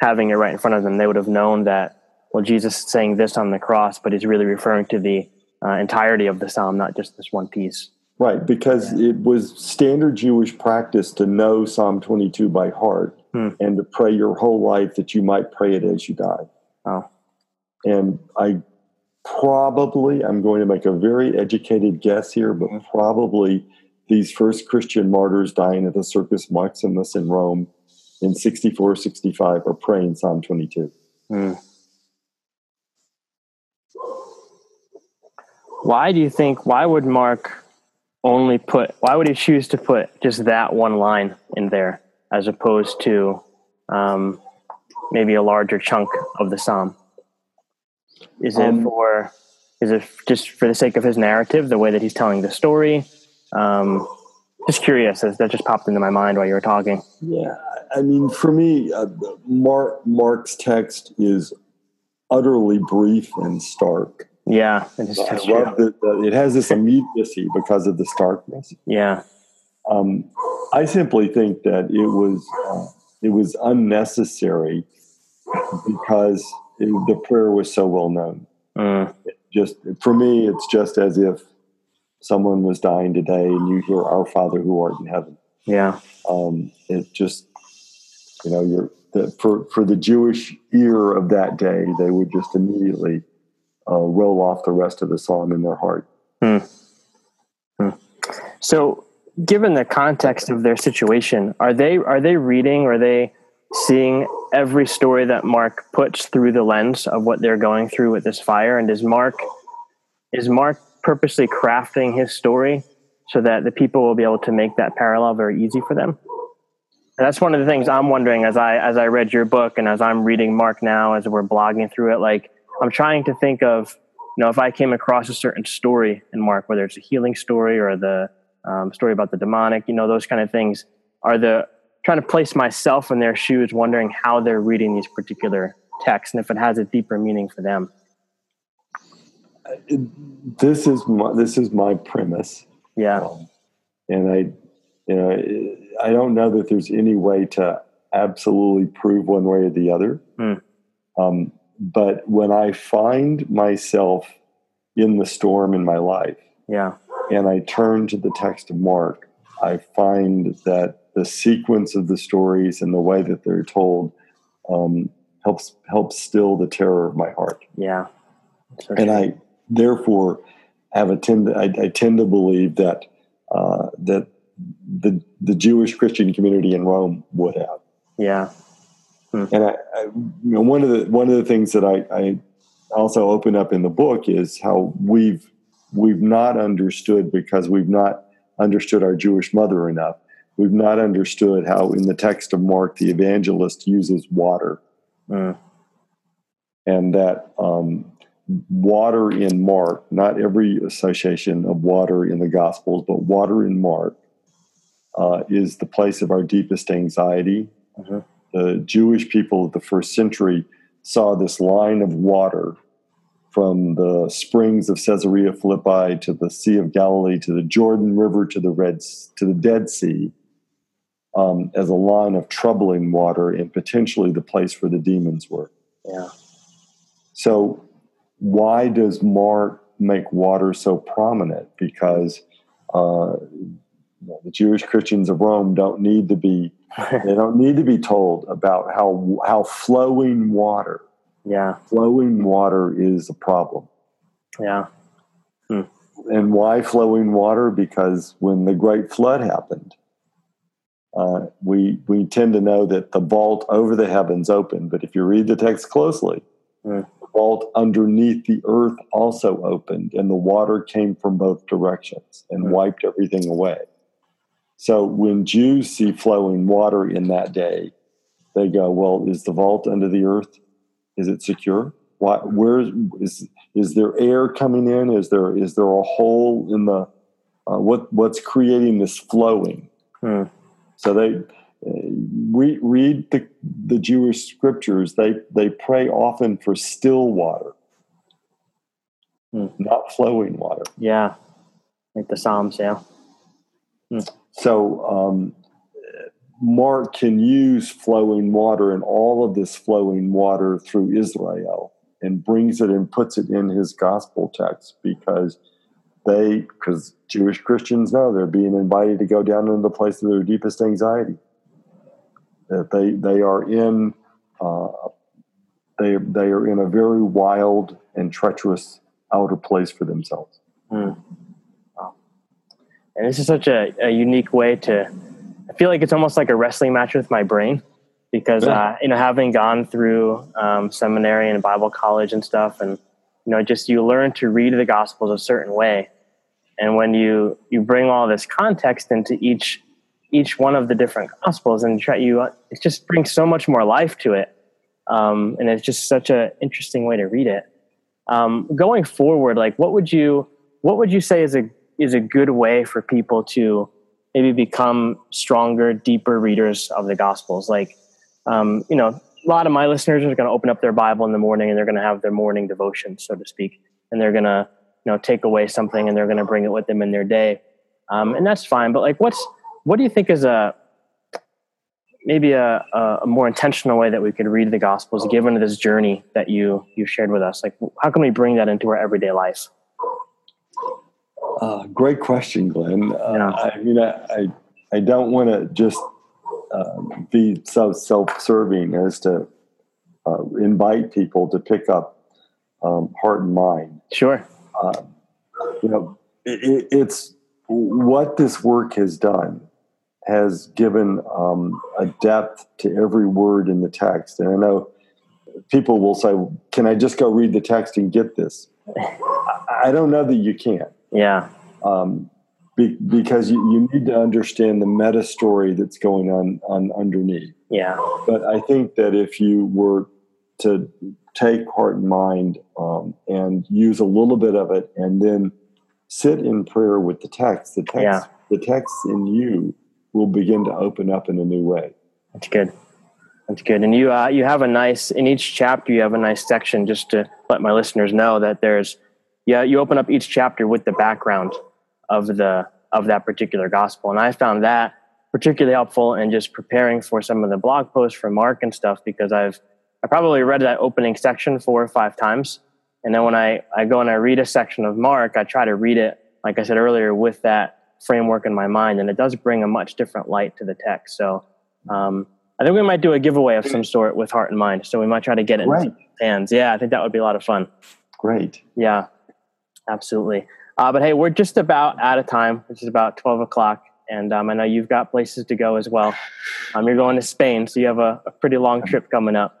having it right in front of them, they would have known that well, Jesus is saying this on the cross, but he's really referring to the uh, entirety of the psalm, not just this one piece. Right, because it was standard Jewish practice to know Psalm 22 by heart Hmm. and to pray your whole life that you might pray it as you die. Oh, And I probably, I'm going to make a very educated guess here, but probably these first Christian martyrs dying at the Circus Maximus in Rome in 64, 65 are praying Psalm 22. Hmm. Why do you think? Why would Mark only put? Why would he choose to put just that one line in there, as opposed to um, maybe a larger chunk of the psalm? Is it Um, for? Is it just for the sake of his narrative, the way that he's telling the story? Um, just curious, as that just popped into my mind while you were talking. Yeah, I mean, for me, uh, Mark Mark's text is utterly brief and stark. Yeah, it's, I love that that it has this immediacy because of the starkness. Yeah, Um, I simply think that it was uh, it was unnecessary because it, the prayer was so well known. Mm, Just for me, it's just as if someone was dying today and you hear "Our Father who art in heaven." yeah, um, it just you know you're the, for for the Jewish ear of that day, they would just immediately uh, roll off the rest of the song in their heart. So, given the context of their situation, are they are they reading? Are they seeing every story that Mark puts through the lens of what they're going through with this fire? And is Mark is Mark purposely crafting his story so that the people will be able to make that parallel very easy for them? And that's one of the things I'm wondering as I as I read your book and as I'm reading Mark now as we're blogging through it. Like I'm trying to think of you know if I came across a certain story in Mark, whether it's a healing story or the um, story about the demonic, you know those kind of things, are the trying to place myself in their shoes, wondering how they're reading these particular texts and if it has a deeper meaning for them. This is my this is my premise, Yeah, um, and I you know I don't know that there's any way to absolutely prove one way or the other. Hmm. Um, but when I find myself in the storm in my life, yeah, and I turn to the text of Mark, I find that the sequence of the stories and the way that they're told um, helps helps still the terror of my heart. yeah. So and I therefore have a tend I, I tend to believe that uh, that the the Jewish Christian community in Rome would have. Yeah. Hmm. And I, I, you know, one of the one of the things that I, I also open up in the book is how we've we've not understood because we've not understood our Jewish mother enough. We've not understood how in the text of Mark the evangelist uses water, mm. and that um, water in Mark, not every association of water in the Gospels, but water in Mark uh, is the place of our deepest anxiety. Mm-hmm. The Jewish people of the first century saw this line of water from the springs of Caesarea Philippi to the Sea of Galilee to the Jordan River to the Red to the Dead Sea um, as a line of troubling water and potentially the place where the demons were. Yeah. So why does Mark make water so prominent? Because uh, the Jewish Christians of Rome don't need to be they don't need to be told about how how flowing water yeah flowing water is a problem yeah hmm. and why flowing water because when the great flood happened uh, we we tend to know that the vault over the heavens opened but if you read the text closely hmm vault underneath the earth also opened, and the water came from both directions and right. wiped everything away. So when Jews see flowing water in that day, they go, "Well, is the vault under the earth? Is it secure? Why, where is is there air coming in? Is there is there a hole in the uh, what what's creating this flowing?" Hmm. So they read, read the, the Jewish scriptures. They they pray often for still water, mm. not flowing water. Yeah, like the Psalms. Yeah. Mm. So um, Mark can use flowing water and all of this flowing water through Israel and brings it and puts it in his gospel text because they because Jewish Christians know they're being invited to go down into the place of their deepest anxiety that they they are in uh, they they are in a very wild and treacherous outer place for themselves. Mm. And this is such a, a, unique way to. I feel like it's almost like a wrestling match with my brain because yeah. uh, you know having gone through um, seminary and Bible college and stuff, and you know just you learn to read the Gospels a certain way, and when you you bring all this context into each each one of the different gospels and try you it just brings so much more life to it um, and it's just such an interesting way to read it um, going forward like what would you what would you say is a is a good way for people to maybe become stronger deeper readers of the gospels. Like um, you know a lot of my listeners are going to open up their bible in the morning and they're going to have their morning devotion so to speak and they're going to you know take away something and they're going to bring it with them in their day. Um, and that's fine but like what's what do you think is a maybe a, a more intentional way that we could read the gospels given this journey that you you shared with us? Like how can we bring that into our everyday life uh, great question glenn uh, yeah. i mean I, I, don't want to just uh, be so self-serving as to uh, invite people to pick up um, heart and mind sure uh, you know it, it's what this work has done has given um, a depth to every word in the text. And I know people will say, Can I just go read the text and get this? I don't know that you can. Yeah. Um, be, because you, you need to understand the meta story that's going on, on underneath. Yeah. But I think that if you were to take heart and mind um, and use a little bit of it and then sit in prayer with the text, the text, yeah. the text in you will begin to open up in a new way. That's good. That's good. And you uh, you have a nice in each chapter. You have a nice section just to let my listeners know that there's yeah. You open up each chapter with the background of the of that particular gospel, and I found that particularly helpful in just preparing for some of the blog posts from Mark and stuff because I've I probably read that opening section four or five times, and then when I I go and I read a section of Mark, I try to read it like I said earlier with that framework in my mind, and it does bring a much different light to the text. So um, I think we might do a giveaway of some sort with Heart and Mind. So we might try to get it right. in hands. Yeah, I think that would be a lot of fun. great. Yeah, absolutely. Uh, but hey, we're just about out of time, which is about 12 o'clock. And um, I know you've got places to go as well. Um, you're going to Spain, so you have a, a pretty long trip coming up.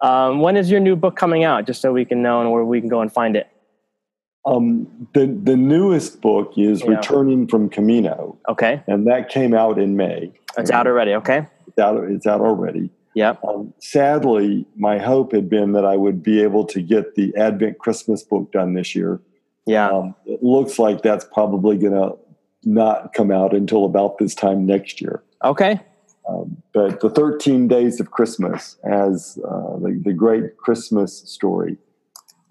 Um, when is your new book coming out, just so we can know and where we can go and find it? Um, the the newest book is Yeah. Returning from Camino, Okay, and that came out in May. it's out already. Okay, It's out, it's out already. Yep. Um, sadly, my hope had been that I would be able to get the Advent Christmas book done this year. Yeah, Um, it looks like that's probably going to not come out until about this time next year. okay, Um, but the 13 Days of Christmas as uh, the, the great Christmas story,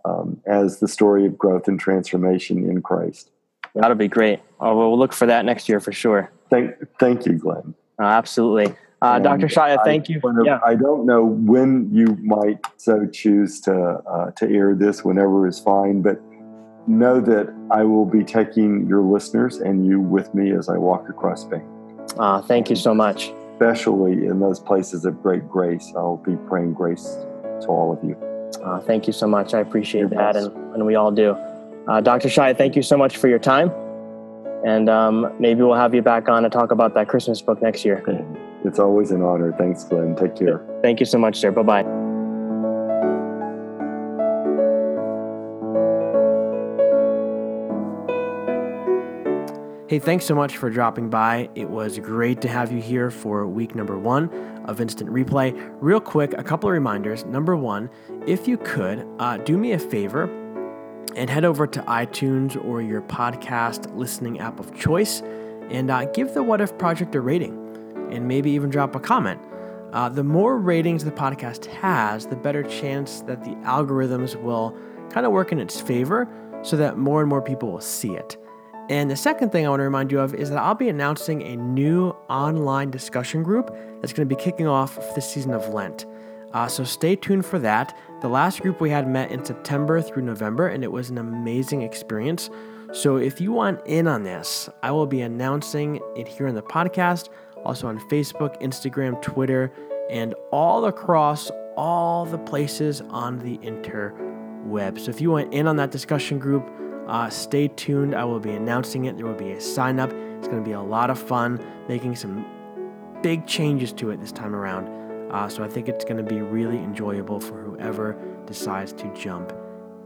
um, as the story of growth and transformation in Christ. that'll be great. Oh, we'll look for that next year for sure. Thank, thank you, Glenn. Uh, absolutely. Uh, Dr. Shaia, I- thank you. whenever- Yeah, I don't know when you might so choose to uh, to air this. Whenever is fine, but know that I will be taking your listeners and you with me as I walk across Spain. uh, thank you so much. Especially in those places of great grace, I'll be praying grace to all of you. Uh, thank you so much. I appreciate You're that, and, and we all do. Uh, Dr. Shai, thank you so much for your time. And um, maybe we'll have you back on to talk about that Christmas book next year. It's always an honor. Thanks, Glenn. Take care. Thank you so much, sir. Bye bye. Hey, thanks so much for dropping by. It was great to have you here for week number one of Instant Replay. Real quick, a couple of reminders. Number one, if you could, uh, do me a favor and head over to iTunes or your podcast listening app of choice and uh, give the What If Project a rating and maybe even drop a comment. Uh, the more ratings the podcast has, the better chance that the algorithms will kind of work in its favor so that more and more people will see it. And the second thing I want to remind you of is that I'll be announcing a new online discussion group that's going to be kicking off for the season of Lent. Uh, so stay tuned for that. The last group we had met in September through November, and it was an amazing experience. So if you want in on this, I will be announcing it here in the podcast, also on Facebook, Instagram, Twitter, and all across all the places on the interweb. So if you want in on that discussion group, uh, stay tuned. I will be announcing it. There will be a sign up. It's going to be a lot of fun, making some big changes to it this time around. Uh, so I think it's going to be really enjoyable for whoever decides to jump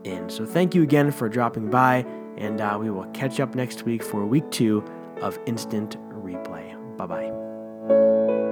in. So thank you again for dropping by, and uh, we will catch up next week for week two of Instant Replay. Bye bye Thank you.